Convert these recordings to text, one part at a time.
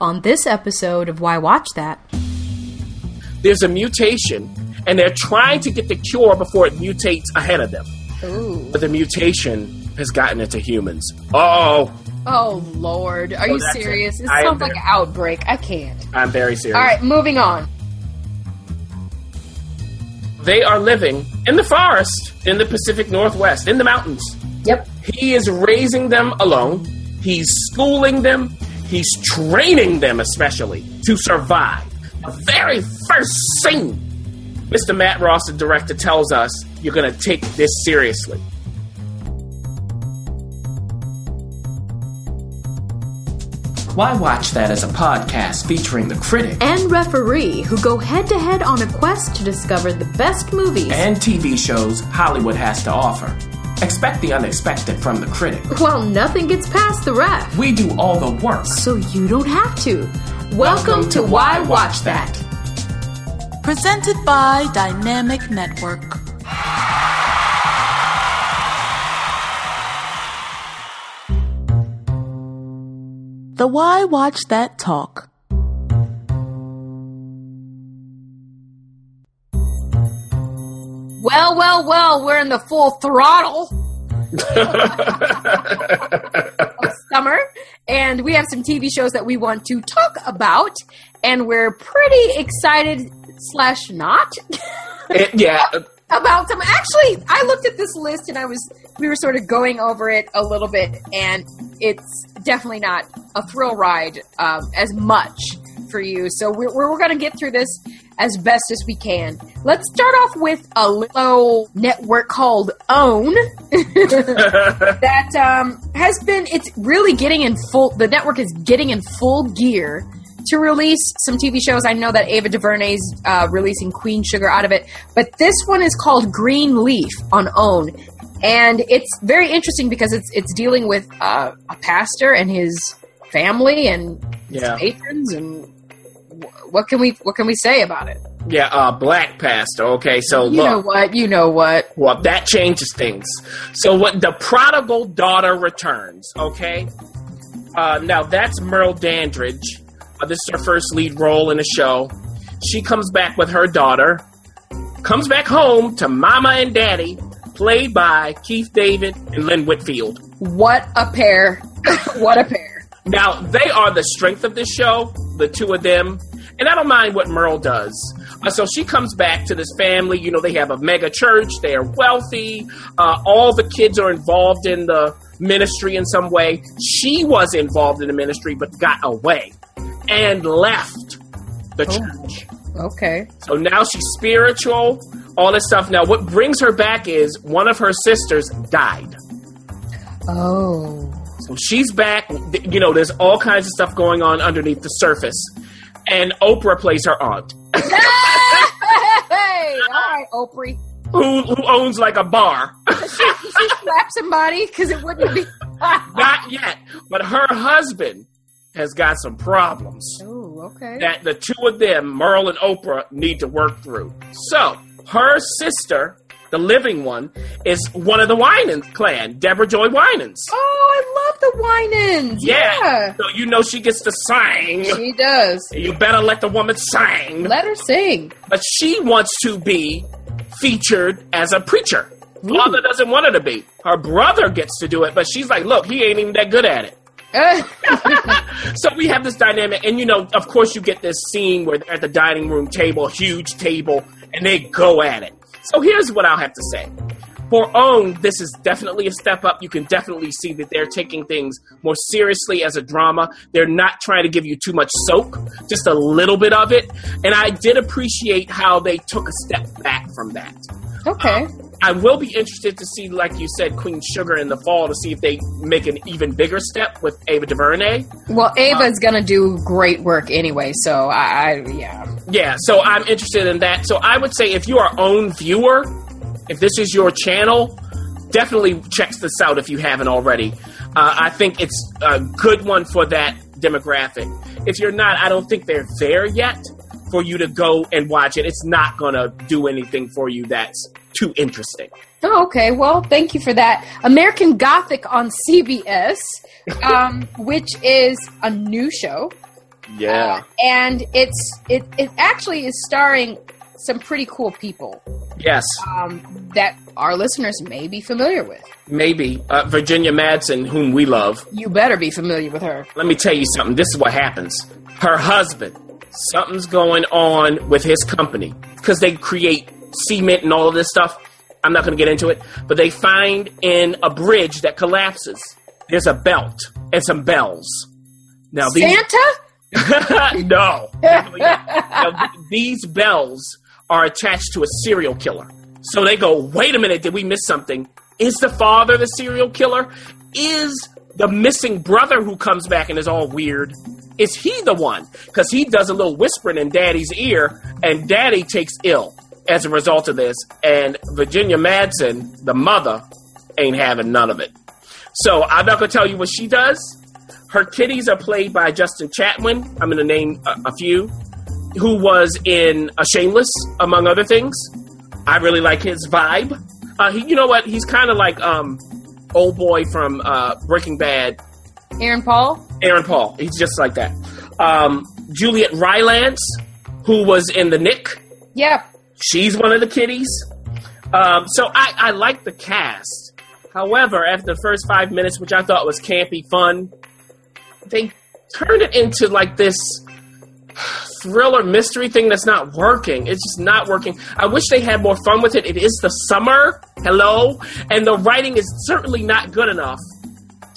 on this episode of Why Watch That. There's a mutation, and they're trying to get the cure before it mutates ahead of them. Ooh. But the mutation has gotten into humans. Oh, Oh, Lord. Are Oh, you it. serious? It sounds like an outbreak. I can't. I'm very serious. All right, moving on. They are living in the forest in the Pacific Northwest, in the mountains. Yep. He is raising them alone. He's schooling them. He's training them, especially, to survive. The very first scene, Mr. Matt Ross, the director, tells us you're going to take this seriously. Why watch that as a podcast featuring the critic And referee who go head to head on a quest to discover the best movies. and TV shows Hollywood has to offer? Expect the unexpected from the critic. well, nothing gets past the ref. We do all the work. So you don't have to. Welcome, to Why Watch That. Presented by Dynamic Network. The Why Watch That Talk. Well, well, well, we're in the full throttle of summer, and we have some TV shows that we want to talk about, and we're pretty excited slash not It- yeah, about some. Actually, I looked at this list and I was we were sort of going over it a little bit, and it's definitely not a thrill ride um, as much for you. So we're we're, we're going to get through this as best as we can. Let's start off with a little network called Own that um, has been it's really getting in full. The network is getting in full gear to release some TV shows. I know that Ava DuVernay's uh, releasing Queen Sugar out of it, but this one is called Greenleaf on OWN, and it's very interesting because it's it's dealing with uh, a pastor and his family and his Yeah. patrons and. Wh- What can we what can we say about it? yeah, uh, black pastor. Okay, so You look, know what? You know what? well, that changes things. So, what the prodigal daughter returns. Okay, uh, now that's Merle Dandridge. Uh, this is her first lead role in the show. She comes back with her daughter, comes back home to Mama and Daddy, played by Keith David and Lynn Whitfield. What a pair! what a pair! Now, they are the strength of this show, the two of them. And I don't mind what Merle does. Uh, so she comes back to this family. You know, they have a mega church. They are wealthy. Uh, all the kids are involved in the ministry in some way. She was involved in the ministry, but got away and left the church. Okay. So now she's spiritual, all this stuff. Now, what brings her back is one of her sisters died. Oh. So she's back. You know, there's all kinds of stuff going on underneath the surface. And Oprah plays her aunt, hey, all right, Oprah. who, who owns like a bar. She slap somebody because it wouldn't be. Not yet, but her husband has got some problems oh, okay. that the two of them, Merle and Oprah, need to work through. So her sister, the living one, is one of the Winans clan, Deborah Joy Winans. Oh, I love the Winans. Yeah. So you know she gets to sing. She does. You better let the woman sing. Let her sing. but she wants to be featured as a preacher. Father doesn't want her to be. Her brother gets to do it, but she's like, look, he ain't even that good at it. so we have this dynamic, and you know, of course, you get this scene where they're at the dining room table, huge table, and they go at it. So here's what I'll have to say. For OWN, this is definitely a step up. You can definitely see that they're taking things more seriously as a drama. They're not trying to give you too much soak, just a little bit of it. And I did appreciate how they took a step back from that. okay. Um, I will be interested to see, like you said, Queen Sugar in the fall to see if they make an even bigger step with Ava DuVernay. Well, Ava's gonna do great work anyway, so I, I yeah. Yeah, so I'm interested in that. So I would say if you are own viewer, if this is your channel, definitely check this out if you haven't already. Uh, I think it's a good one for that demographic. If you're not, I don't think they're there yet for you to go and watch it. It's not going to do anything for you that's too interesting. Oh, okay. Well, thank you for that. American Gothic on CBS, um, which is a new show. Yeah. Uh, and it's it it actually is starring some pretty cool people yes. um, that our listeners may be familiar with. Maybe uh, Virginia Madsen, whom we love. You better be familiar with her. Let me tell you something. This is what happens. Her husband, something's going on with his company because they create cement and all of this stuff. I'm not going to get into it, but they find in a bridge that collapses. There's a belt and some bells. Now these Santa? no. Now, these bells are attached to a serial killer. So they go, wait a minute, did we miss something? Is the father the serial killer? Is the missing brother who comes back and is all weird? Is he the one? Because he does a little whispering in daddy's ear, and daddy takes ill as a result of this. And Virginia Madsen, the mother, ain't having none of it. So I'm not going to tell you what she does. Her kitties are played by Justin Chatwin. I'm going to name a, a few, who was in A Shameless, among other things. I really like his vibe. Uh, he, you know what? He's kind of like um, old boy from uh, Breaking Bad, Aaron Paul? Aaron Paul. He's just like that. Um, Juliet Rylance, who was in The Knick. Yep. She's one of the kitties. Um, so I, I like the cast. However, after the first five minutes, which I thought was campy fun, they turned it into like this thriller mystery thing that's not working. It's just not working. I wish they had more fun with it. It is the summer. Hello. And the writing is certainly not good enough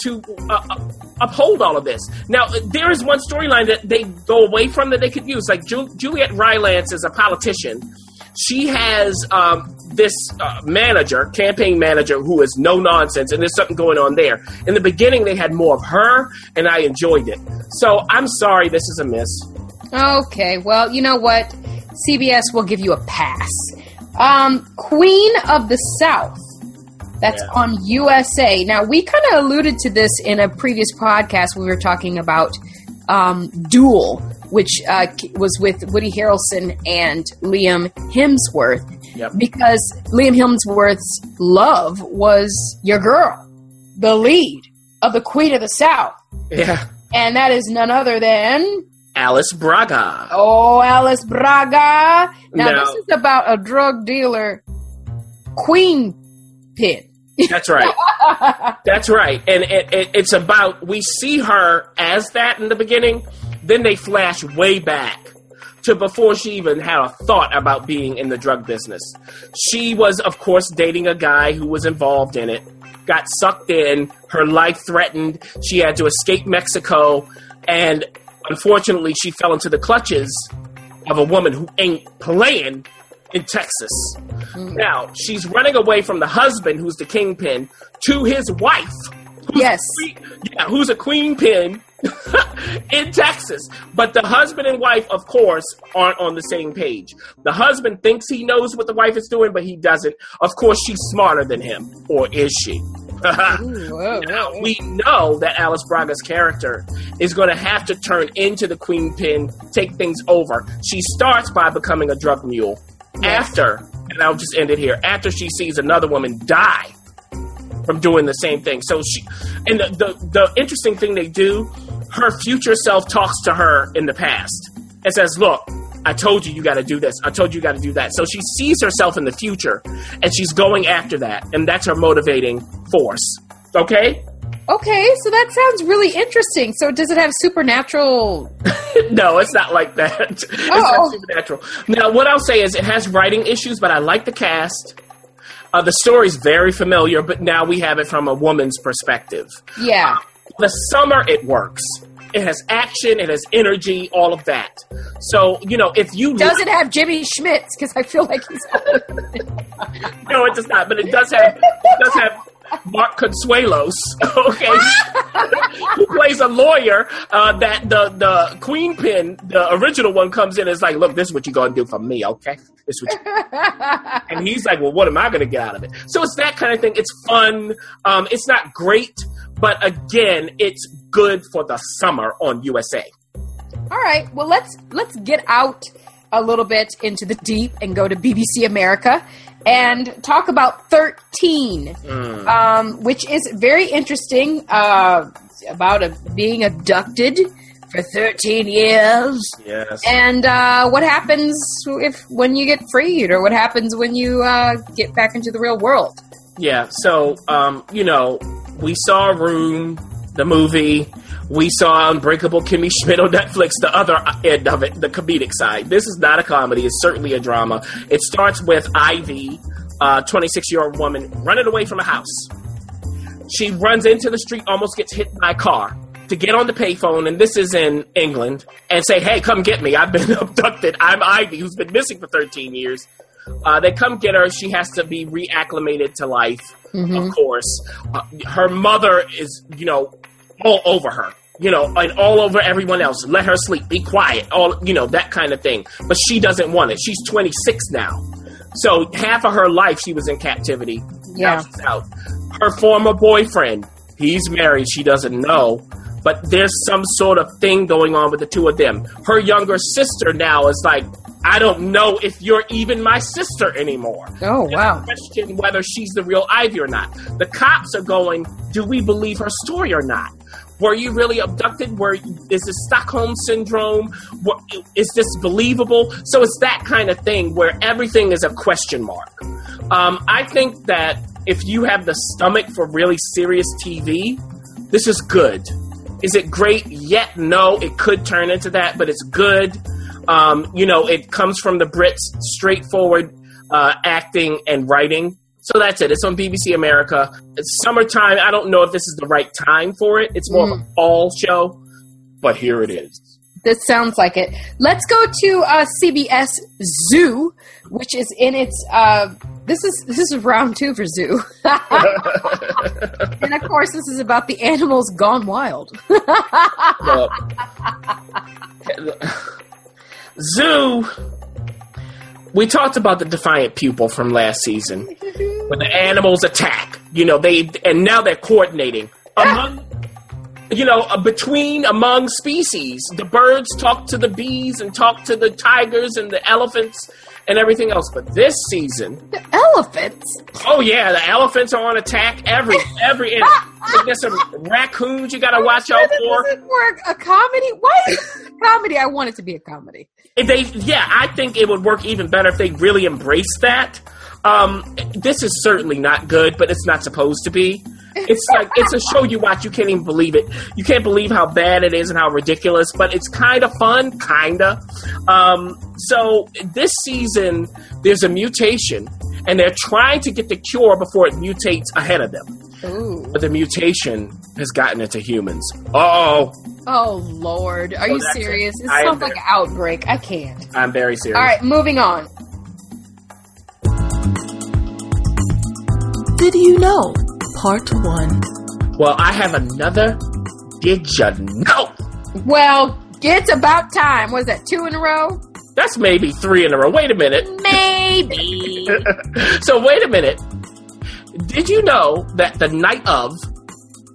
to uh, uh, uphold all of this. Now, there is one storyline that they go away from that they could use. Like Ju- Juliet Rylance is a politician. She has um, this uh, manager, campaign manager, who is no nonsense, and there's something going on there. In the beginning, they had more of her, and I enjoyed it. So I'm sorry, this is a miss. Okay, well, you know what? CBS will give you a pass. Um, Queen of the South. That's Yeah. on USA. Now, we kind of alluded to this in a previous podcast. When we were talking about um, Duel, which uh, was with Woody Harrelson and Liam Hemsworth. Yep. Because Liam Hemsworth's love was your girl, the lead of the Queen of the South. Yeah. And that is none other than Alice Braga. Oh, Alice Braga. Now, No. this is about a drug dealer, Queen Pin. That's right. That's right. And it, it, it's about, we see her as that in the beginning, then they flash way back to before she even had a thought about being in the drug business. She was, of course, dating a guy who was involved in it, got sucked in, her life threatened, she had to escape Mexico, and unfortunately, she fell into the clutches of a woman who ain't playing in Texas. Now, she's running away from the husband, who's the kingpin, to his wife, who's Yes. a queen- yeah, who's a queen pin in Texas. But the husband and wife, of course, aren't on the same page. The husband thinks he knows what the wife is doing, but he doesn't. Of course, she's smarter than him, or is she? Now, we know that Alice Braga's character is going to have to turn into the queen pin, take things over. She starts by becoming a drug mule. After, and I'll just end it here, after she sees another woman die from doing the same thing. So she, and the, the, the interesting thing they do, her future self talks to her in the past and says, Look, I told you you got to do this. I told you you got to do that. So she sees herself in the future and she's going after that. And that's her motivating force. Okay? Okay, so that sounds really interesting. So, does it have supernatural? no, it's not like that. It's Oh. not supernatural. Now, what I'll say is it has writing issues, but I like the cast. Uh, the story's very familiar, but now we have it from a woman's perspective. Yeah. the summer it works it has action it has energy all of that so you know if you Does it have Jimmy Smits? Because I feel like he's. no it does not but it does have it does have Mark Consuelos, okay, who plays a lawyer. Uh, that the the Queen Pin, the original one, comes in and is like, "Look, this is what you're gonna do for me, okay? This is what." You and he's like, "Well, what am I gonna get out of it?" So it's that kind of thing. It's fun. Um, it's not great, but again, it's good for the summer on USA. All right. Well, let's let's get out a little bit into the deep and go to BBC America and talk about 13, um, which is very interesting uh, about a, being abducted for 13 years. Yes. And uh, what happens if when you get freed, or what happens when you uh, get back into the real world? Yeah. So, um, you know, we saw Room, the movie. We saw Unbreakable Kimmy Schmidt on Netflix, the other end of it, the comedic side. This is not a comedy, it's certainly a drama. It starts with Ivy, a 26 year old woman, running away from a house. She runs into the street, almost gets hit by a car to get on the payphone, and this is in England, and say, Hey, come get me. I've been abducted. I'm Ivy, who's been missing for 13 years. Uh, they come get her. She has to be reacclimated to life, of course. Uh, her mother is, you know, all over her, you know, and all over everyone else. Let her sleep, be quiet, all, you know, that kind of thing. But she doesn't want it. She's 26 now. So half of her life she was in captivity. Yeah. Out. Her former boyfriend, he's married. She doesn't know. But there's some sort of thing going on with the two of them. Her younger sister now is like, I don't know if you're even my sister anymore Oh, wow. question whether she's the real Ivy or not. The cops are going, do we believe her story or not? Were you really abducted? Were is this Stockholm syndrome? What, is this believable? So it's that kind of thing where everything is a question mark. Um, I think that if you have the stomach for really serious TV, this is good. Is it great? Yet no, it could turn into that, but it's good. Um, you know, it comes from the Brits, straightforward uh, acting and writing. So that's it. It's on BBC America. It's summertime. I don't know if this is the right time for it. It's more of a fall show, but here it is. This sounds like it. Let's go to uh, CBS Zoo, which is in its. Uh, this is this is round two for Zoo, and of course, this is about the animals gone wild. Zoo. We talked about the defiant pupil from last season, when the animals attack. You know they, and now they're coordinating among, you know, uh, between among species. The birds talk to the bees and talk to the tigers and the elephants and everything else. But this season, the elephants. oh yeah, the elephants are on attack. Every every, and there's some raccoons you got to watch out for. isn't work. A comedy? Why is this a comedy? I want it to be a comedy. If they yeah i think it would work even better if they really embrace that. Um this is certainly not good but it's not supposed to be. It's like it's a show you watch you can't even believe it. You can't believe how bad it is and how ridiculous but it's kind of fun kinda. Um so this season there's a mutation and they're trying to get the cure before it mutates ahead of them. Ooh. but the mutation has gotten into humans. Uh-oh Oh Lord, are oh, you that's it. serious? It I sounds like an outbreak. I can't. i'm very serious All right, moving on. Did you know? Part 1. well i have another did you know Well, it's about time. Was that two in a row? That's maybe three in a row. Wait a minute. Maybe. So wait a minute. Did you know that the night of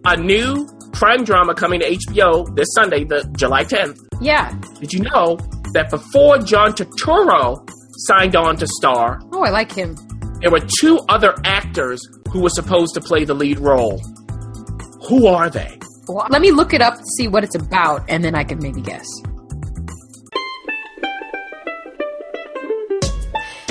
a new crime drama coming to HBO this Sunday, the July 10th? yeah. Did you know that before John Turturro signed on to star, Oh, I like him. there were two other actors who were supposed to play the lead role? Who are they? Well, let me look it up to see what it's about, and then I can maybe guess.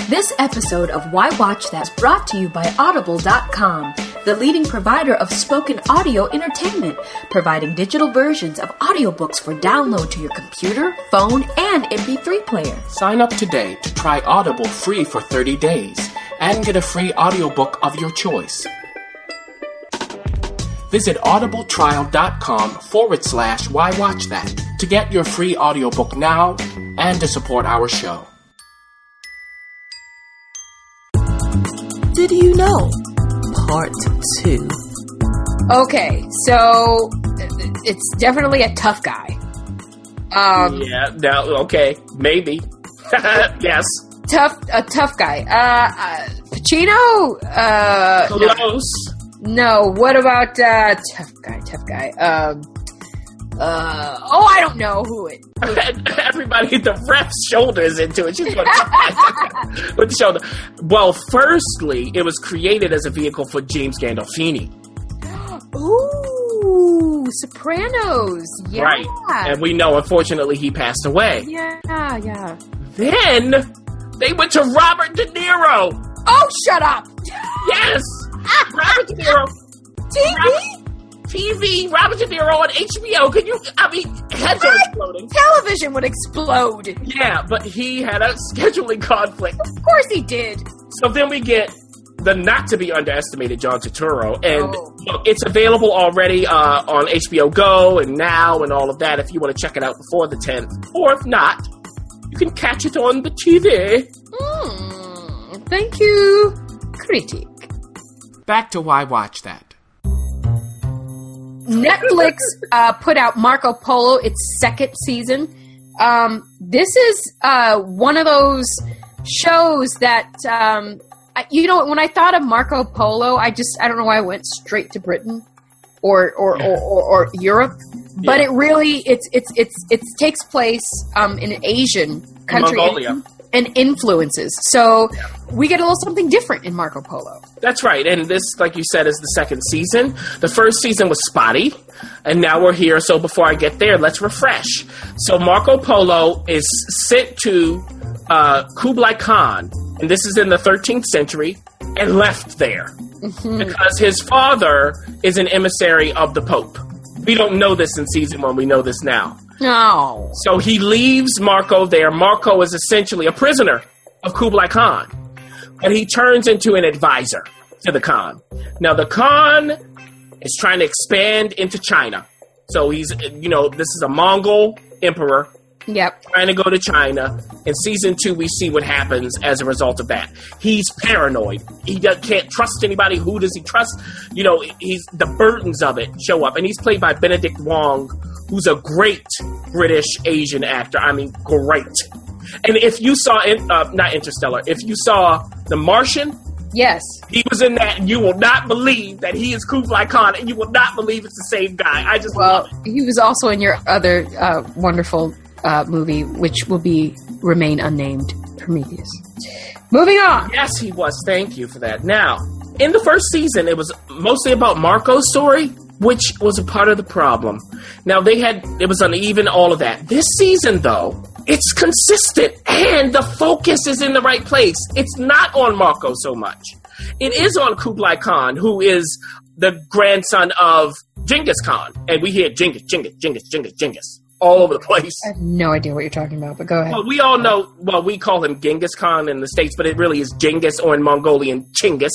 This episode of Why Watch That is brought to you by Audible.com, the leading provider of spoken audio entertainment, providing digital versions of audiobooks for download to your computer, phone, and MP3 player. Sign up today to try Audible free for 30 days and get a free audiobook of your choice. Visit audibletrial.com forward slash why watch that to get your free audiobook now and to support our show. Did you know? Part 2. Okay, so it's definitely a tough guy. Um, Yeah, now, okay, maybe. yes. tough, a tough guy. Uh, uh Pacino. Uh, no, Close. no. What about uh, tough guy? Tough guy. Um, uh, oh, I don't know who it. Everybody, the ref's shoulders into it. She's going with the shoulder. Well, firstly, it was created as a vehicle for James Gandolfini. Ooh. Oh, Sopranos. Yeah. Right. And we know, unfortunately, he passed away. Yeah, yeah. Then they went to Robert De Niro. Oh, shut up. Yes. Robert De Niro. TV? TV, Robert De Niro on HBO. Can you? I mean, heads are exploding. Television would explode. Yeah, but he had a scheduling conflict. Of course he did. So then we get the not to be underestimated John Turturro, and Oh. look, it's available already uh, on HBO Go and now and all of that. If you want to check it out before the 10th, or if not, you can catch it on the TV. Hmm. Thank you, critic. Back to why watch that. Netflix uh, put out Marco Polo, its second season. Um, this is uh, one of those shows that, um, I, you know, when I thought of Marco Polo, I just, I don't know why I went straight to Britain or, or, or, or, or Europe. But Yeah. it really, it's, it's, it's, it takes place um, in an Asian country Mongolia. And influences. So we get a little something different in Marco Polo. That's right, and this, like you said, is the second season. The first season was spotty, and now we're here. So before I get there, let's refresh. So Marco Polo is sent to uh, Kublai Khan, and this is in the 13th century, and left there because his father is an emissary of the Pope. We don't know this in season one. We know this now. No. So he leaves Marco there. Marco is essentially a prisoner of Kublai Khan, but he turns into an advisor to the Khan. Now, the Khan is trying to expand into China. So he's, you know, this is a Mongol emperor Yep. trying to go to China. In season two, we see what happens as a result of that. He's paranoid. He can't trust anybody. Who does he trust? You know, he's the burdens of it show up, and he's played by Benedict Wong, who's a great British Asian actor. I mean, great. And if you saw, in, uh, not Interstellar, if you saw The Martian, Yes. he was in that, and you will not believe that he is Kublai Khan, and you will not believe it's the same guy. I just Well, he was also in your other uh, wonderful uh, movie, which will be remain unnamed, Prometheus. Moving on. Yes, he was. Thank you for that. Now, in the first season, it was mostly about Marco's story, which was a part of the problem. Now, they had, it was uneven, all of that. This season, though, it's consistent and the focus is in the right place. It's not on Marco so much. It is on Kublai Khan, who is the grandson of Genghis Khan. And we hear Genghis, Genghis, Genghis, Genghis, Genghis all over the place. I have no idea what you're talking about, but go ahead. Well, we all know. Well, we call him Genghis Khan in the states, but it really is Genghis or in Mongolian Chinggis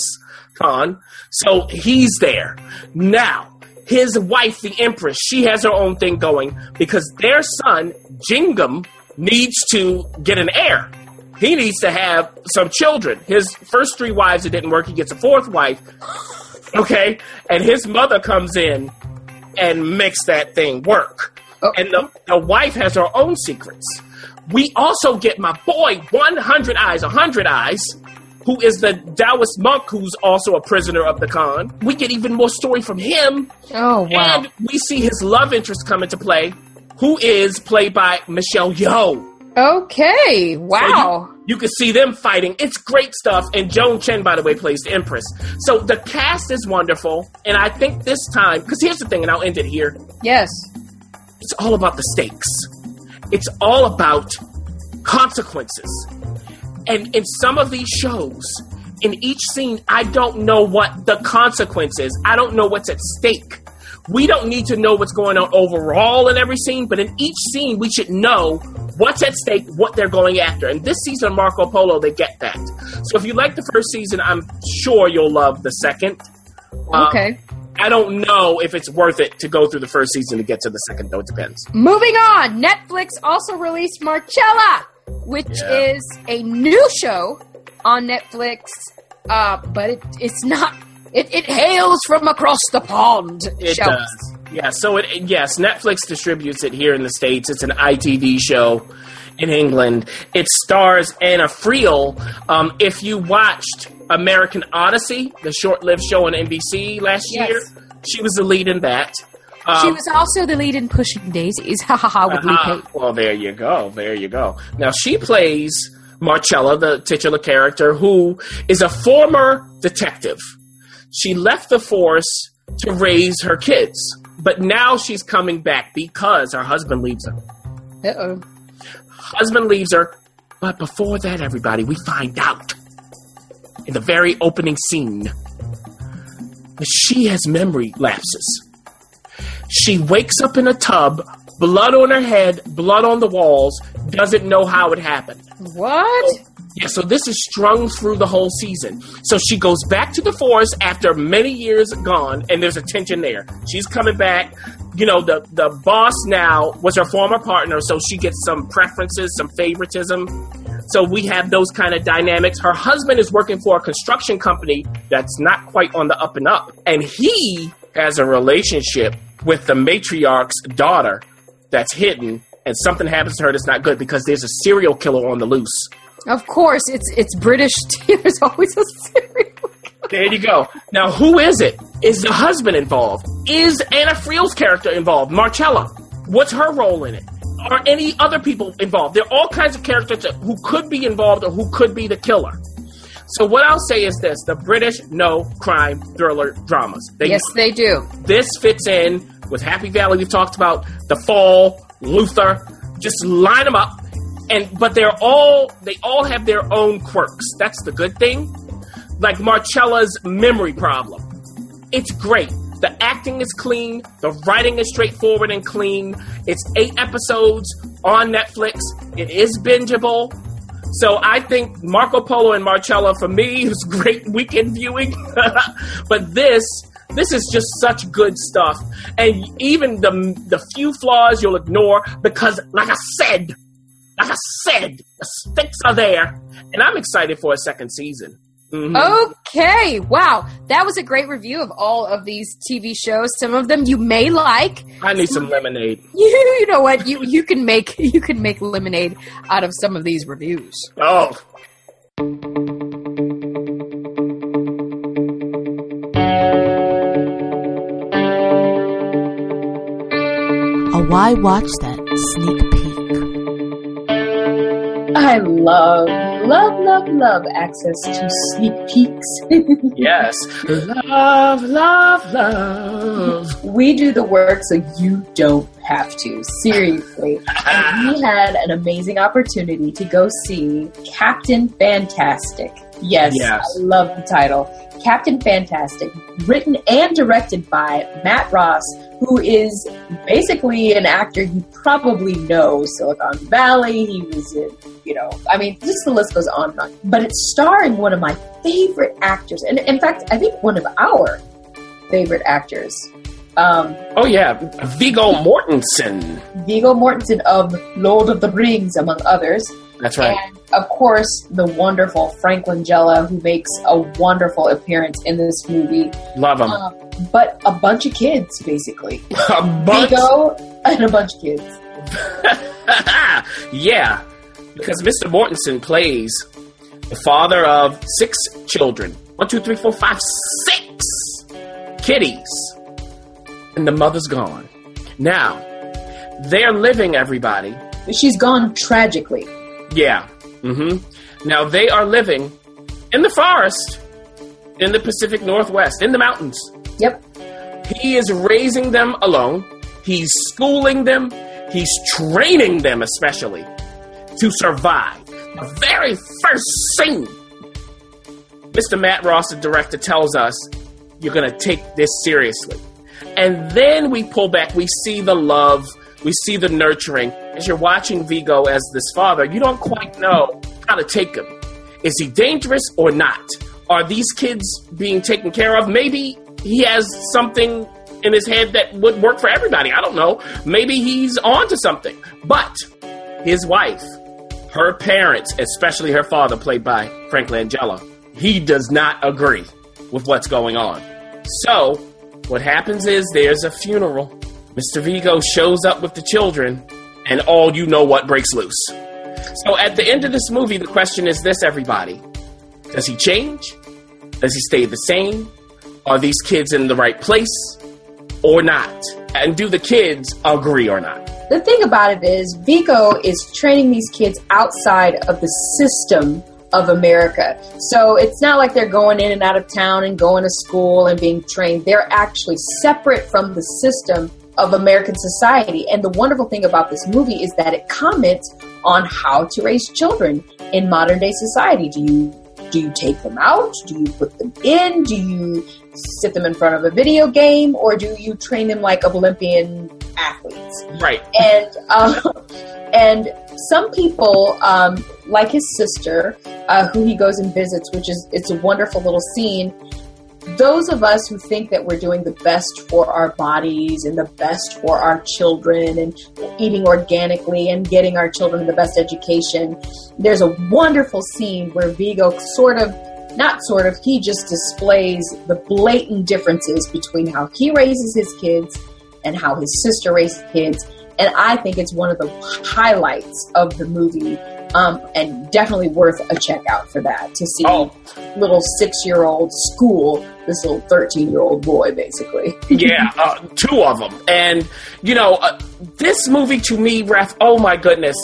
Khan. So he's there now. His wife, the Empress, she has her own thing going because their son Jingim needs to get an heir. He needs to have some children. His first three wives, it didn't work. He gets a fourth wife. Okay, and his mother comes in and makes that thing work. Oh. And the, the wife has her own secrets. We also get my boy, 100 Eyes, 100 Eyes, who is the Taoist monk who's also a prisoner of the Khan. We get even more story from him. Oh, wow. And we see his love interest come into play, who is played by Michelle Yeoh. Okay. So Wow. you, you can see them fighting. It's great stuff. And Joan Chen, by the way, plays the Empress. So the cast is wonderful. And I think this time, because here's the thing, and I'll end it here yes. it's all about the stakes. It's all about consequences. And in some of these shows, in each scene, I don't know what the consequence is. I don't know what's at stake. We don't need to know what's going on overall in every scene, but in each scene, we should know what's at stake, what they're going after. And this season, of Marco Polo, they get that. So if you like the first season, I'm sure you'll love the second. Um, Okay. I don't know if it's worth it to go through the first season to get to the second, though. It depends. Moving on. Netflix also released Marcella, which Yeah. is a new show on Netflix, uh, but it, it's not. It, it hails from across the pond. It does. Yeah, so it yes, Netflix distributes it here in the States. It's an ITV show in England. It stars Anna Friel. Um, if you watched American Odyssey, the short-lived show on NBC last Yes. year, she was the lead in that. Um, She was also the lead in Pushing Daisies. Ha ha ha! With uh-huh. Pate. Well, there you go. There you go. Now she plays Marcella, the titular character, who is a former detective. She left the force to raise her kids. But now she's coming back because her husband leaves her. Uh oh. Husband leaves her. But before that, everybody, we find out in the very opening scene that she has memory lapses. She wakes up in a tub, blood on her head, blood on the walls, doesn't know how it happened. What? Yeah, so this is strung through the whole season. So she goes back to the forest after many years gone, and there's a tension there. She's coming back. You know, the the boss now was her former partner, so she gets some preferences, some favoritism. So we have those kind of dynamics. Her husband is working for a construction company that's not quite on the up and up, and he has a relationship with the matriarch's daughter that's hidden, and something happens to her that's not good because there's a serial killer on the loose. Of course, it's it's British. There's always a serial. Killer. There you go. Now, who is it? Is the husband involved? Is Anna Friel's character involved? Marcella. What's her role in it? Are any other people involved? There are all kinds of characters who could be involved or who could be the killer. So what I'll say is this: the British know crime thriller dramas. They, Yes, they do. this fits in with Happy Valley. We've talked about The Fall, Luther. Just line them up, and but they're all they all have their own quirks. That's the good thing. Like Marcella's memory problem. It's great. The acting is clean. The writing is straightforward and clean. It's eight episodes on Netflix. It is bingeable. So I think Marco Polo and Marcella for me was great weekend viewing. but this this is just such good stuff. And even the the few flaws you'll ignore because like I said, like I said, the stakes are there. And I'm excited for a second season. Mhm. Okay, wow, that was a great review of all of these TV shows. Some of them you may like. I need some lemonade. You, you know what? You you can make you can make lemonade out of some of these reviews. Oh, A Why Watch That sneak peek. I love, love, love, love access to sneak peeks. yes. Love, love, love. we do the work so you don't have to. Seriously. and we had an amazing opportunity to go see Captain Fantastic. Yes, Yes. I love the title. Captain Fantastic, written and directed by Matt Ross, who is basically an actor you probably know. Silicon Valley, he was in, you know, I mean, just the list goes on and on. But it's starring one of my favorite actors, and in fact, I think one of our favorite actors. Um, Oh yeah, Viggo Mortensen. Viggo Mortensen of Lord of the Rings, among others. That's right. And of course, the wonderful Frank Langella, who makes a wonderful appearance in this movie. Love him. Uh, but a bunch of kids, basically. a bunch. Viggo and a bunch of kids. yeah, because Mr. Mortensen plays the father of six children. One, two, three, four, five, six kitties. And the mother's gone. Now, they're living, everybody. She's gone tragically. Yeah. Mm-hmm. Now, they are living in the forest, in the Pacific Northwest, in the mountains. Yep. He is raising them alone. He's schooling them. He's training them, especially, to survive. The very first scene, Mr. Matt Ross, the director, tells us you're going to take this seriously. And then we pull back. We see the love. We see the nurturing. As you're watching Viggo as this father, you don't quite know how to take him. Is he dangerous or not? Are these kids being taken care of? Maybe he has something in his head that would work for everybody. I don't know. Maybe he's on to something. But his wife, her parents, especially her father, played by Frank Langella, he does not agree with what's going on. So, what happens is there's a funeral. Mr. Viggo shows up with the children, and all you know what breaks loose. So, at the end of this movie, the question is this, everybody Does he change? Does he stay the same? Are these kids in the right place or not? And do the kids agree or not? The thing about it is, Viggo is training these kids outside of the system of America. So it's not like they're going in and out of town and going to school and being trained. They're actually separate from the system of American society. And the wonderful thing about this movie is that it comments on how to raise children in modern day society. Do you do you take them out? Do you put them in? Do you sit them in front of a video game, or do you train them like Olympian athletes? Right. And um, and some people, um, like his sister, uh, who he goes and visits, which is it's a wonderful little scene. Those of us who think that we're doing the best for our bodies and the best for our children and eating organically and getting our children the best education, there's a wonderful scene where Viggo sort of not sort of, he just displays the blatant differences between how he raises his kids and how his sister raised kids. And I think it's one of the highlights of the movie um, and definitely worth a check out for that to see Oh. little six year old school this little 13 year old boy basically yeah, uh, two of them. And, you know, uh, this movie to me, Ref, oh my goodness,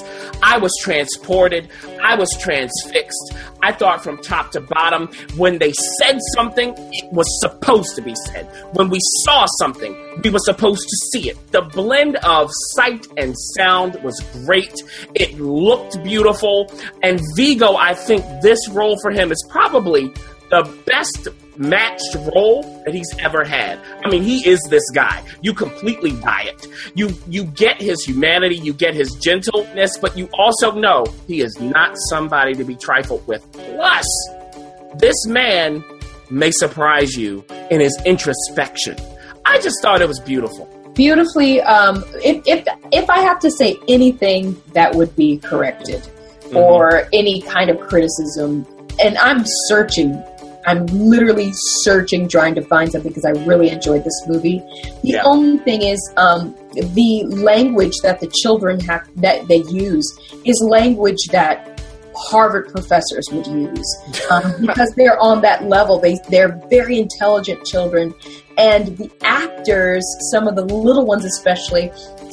I was transported. I was transfixed. I thought from top to bottom, when they said something, it was supposed to be said. When we saw something, we were supposed to see it. The blend of sight and sound was great. It looked beautiful. And Viggo, I think this role for him is probably the best matched role that he's ever had. I mean, he is this guy. You completely buy it. You you get his humanity, you get his gentleness, but you also know he is not somebody to be trifled with. Plus, this man may surprise you in his introspection. I just thought it was beautiful. beautifully um, if, if if i have to say anything that would be corrected Mm-hmm. or any kind of criticism and i'm searching i'm literally searching trying to find something because i really enjoyed this movie the Yeah. only thing is um, the language that the children have that they use is language that harvard professors would use um, because they're on that level they they're very intelligent children and the actors, some of the little ones especially,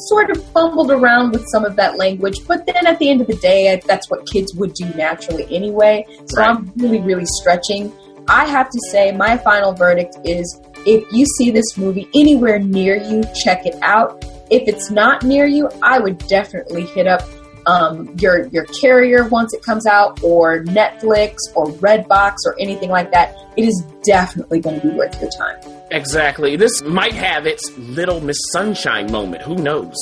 sort of fumbled around with some of that language. But then at the end of the day, that's what kids would do naturally anyway. So Right. I'm really, really stretching. I have to say, my final verdict is if you see this movie anywhere near you, check it out. If it's not near you, I would definitely hit up um, your your carrier once it comes out, or Netflix, or Redbox, or anything like that. It is definitely going to be worth your time. Exactly. This might have its little Miss Sunshine moment. Who knows?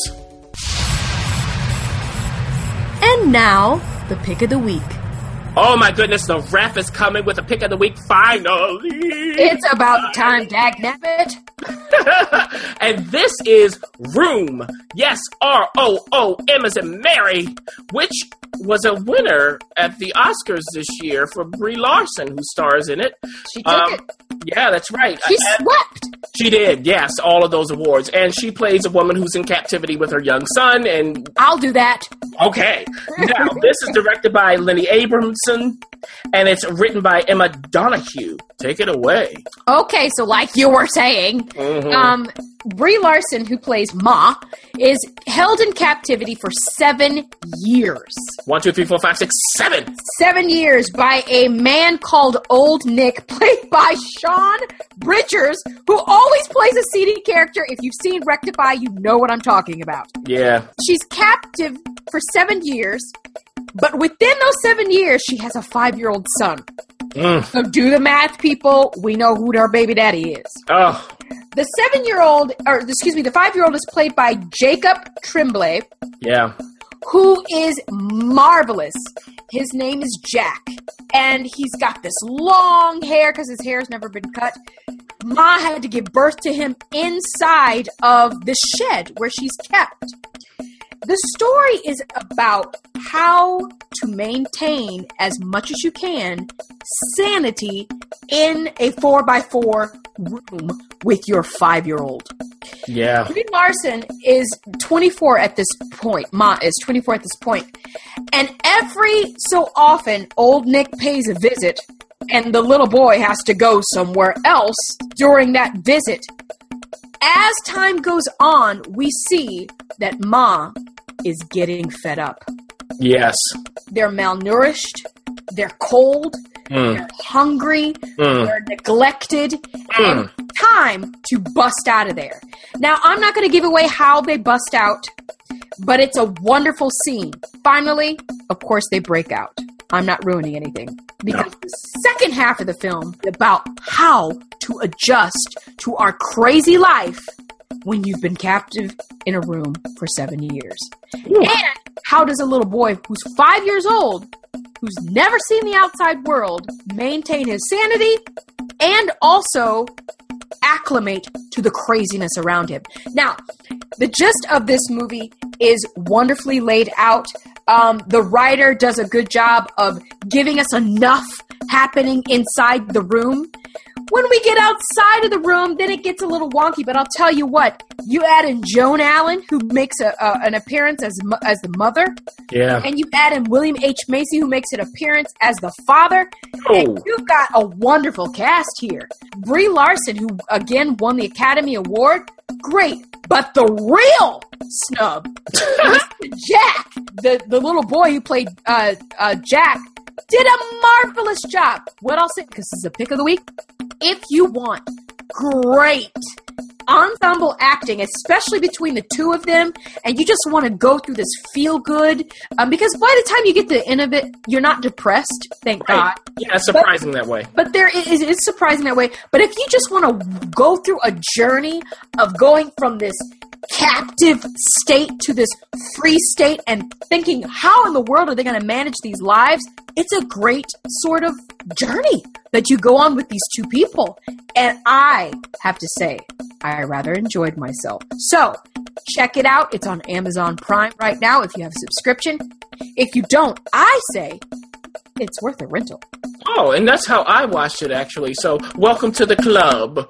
And now, the pick of the week. Oh my goodness, the ref is coming with a pick of the week finally. It's about time, dag nabbit. and this is Room. Yes, R O O M as in Mary, which was a winner at the Oscars this year for Brie Larson, who stars in it. She took Um, it. Yeah, that's right. She swept. she did, yes, all of those awards. And she plays a woman who's in captivity with her young son. And I'll do that. okay, now this is directed by Lenny Abrahamson, and it's written by Emma Donoghue. Take it away. Okay, so like you were saying, Mhm. um, Brie Larson, who plays Ma, is held in captivity for seven years. One, two, three, four, five, six, seven. Seven years by a man called Old Nick, played by Sean Bridgers, who always plays a seedy character. If you've seen Rectify, you know what I'm talking about. Yeah. She's captive for seven years, but within those seven years, she has a five year old son. Mm. So do the math, people. We know who her baby daddy is. Oh, The seven year old, or excuse me, the five year old is played by Jacob Tremblay, yeah. who is marvelous. His name is Jack, and he's got this long hair because his hair's never been cut. Ma had to give birth to him inside of the shed where she's kept. The story is about how to maintain as much as you can sanity in a 4x4 room with your five year old. Yeah. Brie Larson is 24 at this point. Ma is 24 at this point. And every so often, old Nick pays a visit, and the little boy has to go somewhere else during that visit. As time goes on, we see that Ma is getting fed up. Yes. They're malnourished. they're cold, they're hungry, mm. they're neglected, and mm. time to bust out of there. Now, I'm not going to give away how they bust out, but it's a wonderful scene. Finally, of course, they break out. I'm not ruining anything because the second half of the film is about how to adjust to our crazy life when you've been captive in a room for seven years. And how does a little boy who's five years old, who's never seen the outside world, maintain his sanity and also acclimate to the craziness around him? Now, the gist of this movie is wonderfully laid out. Um, the writer does a good job of giving us enough happening inside the room. When we get outside of the room, then it gets a little wonky. But I'll tell you what: you add in Joan Allen, who makes a, an appearance as as the mother, Yeah. and you add in William H Macy, who makes an appearance as the father. Oh. And you've got a wonderful cast here. Brie Larson, who again won the Academy Award, great. But the real snub, Jack, the the little boy who played uh, uh, Jack, did a marvelous job. What I'll say, because this is a pick of the week. If you want great ensemble acting, especially between the two of them, and you just want to go through this feel good, um, because by the time you get to the end of it, you're not depressed, thank God. Yeah, surprising that way. But there is it's surprising that way. But if you just want to go through a journey of going from this captive state to this free state and thinking how in the world are they going to manage these lives, it's a great sort of journey that you go on with these two people. And I have to say, I rather enjoyed myself. So, check it out. It's on Amazon Prime right now if you have a subscription. If you don't, I say it's worth a rental. Oh, and that's how I watched it actually. So, welcome to the club.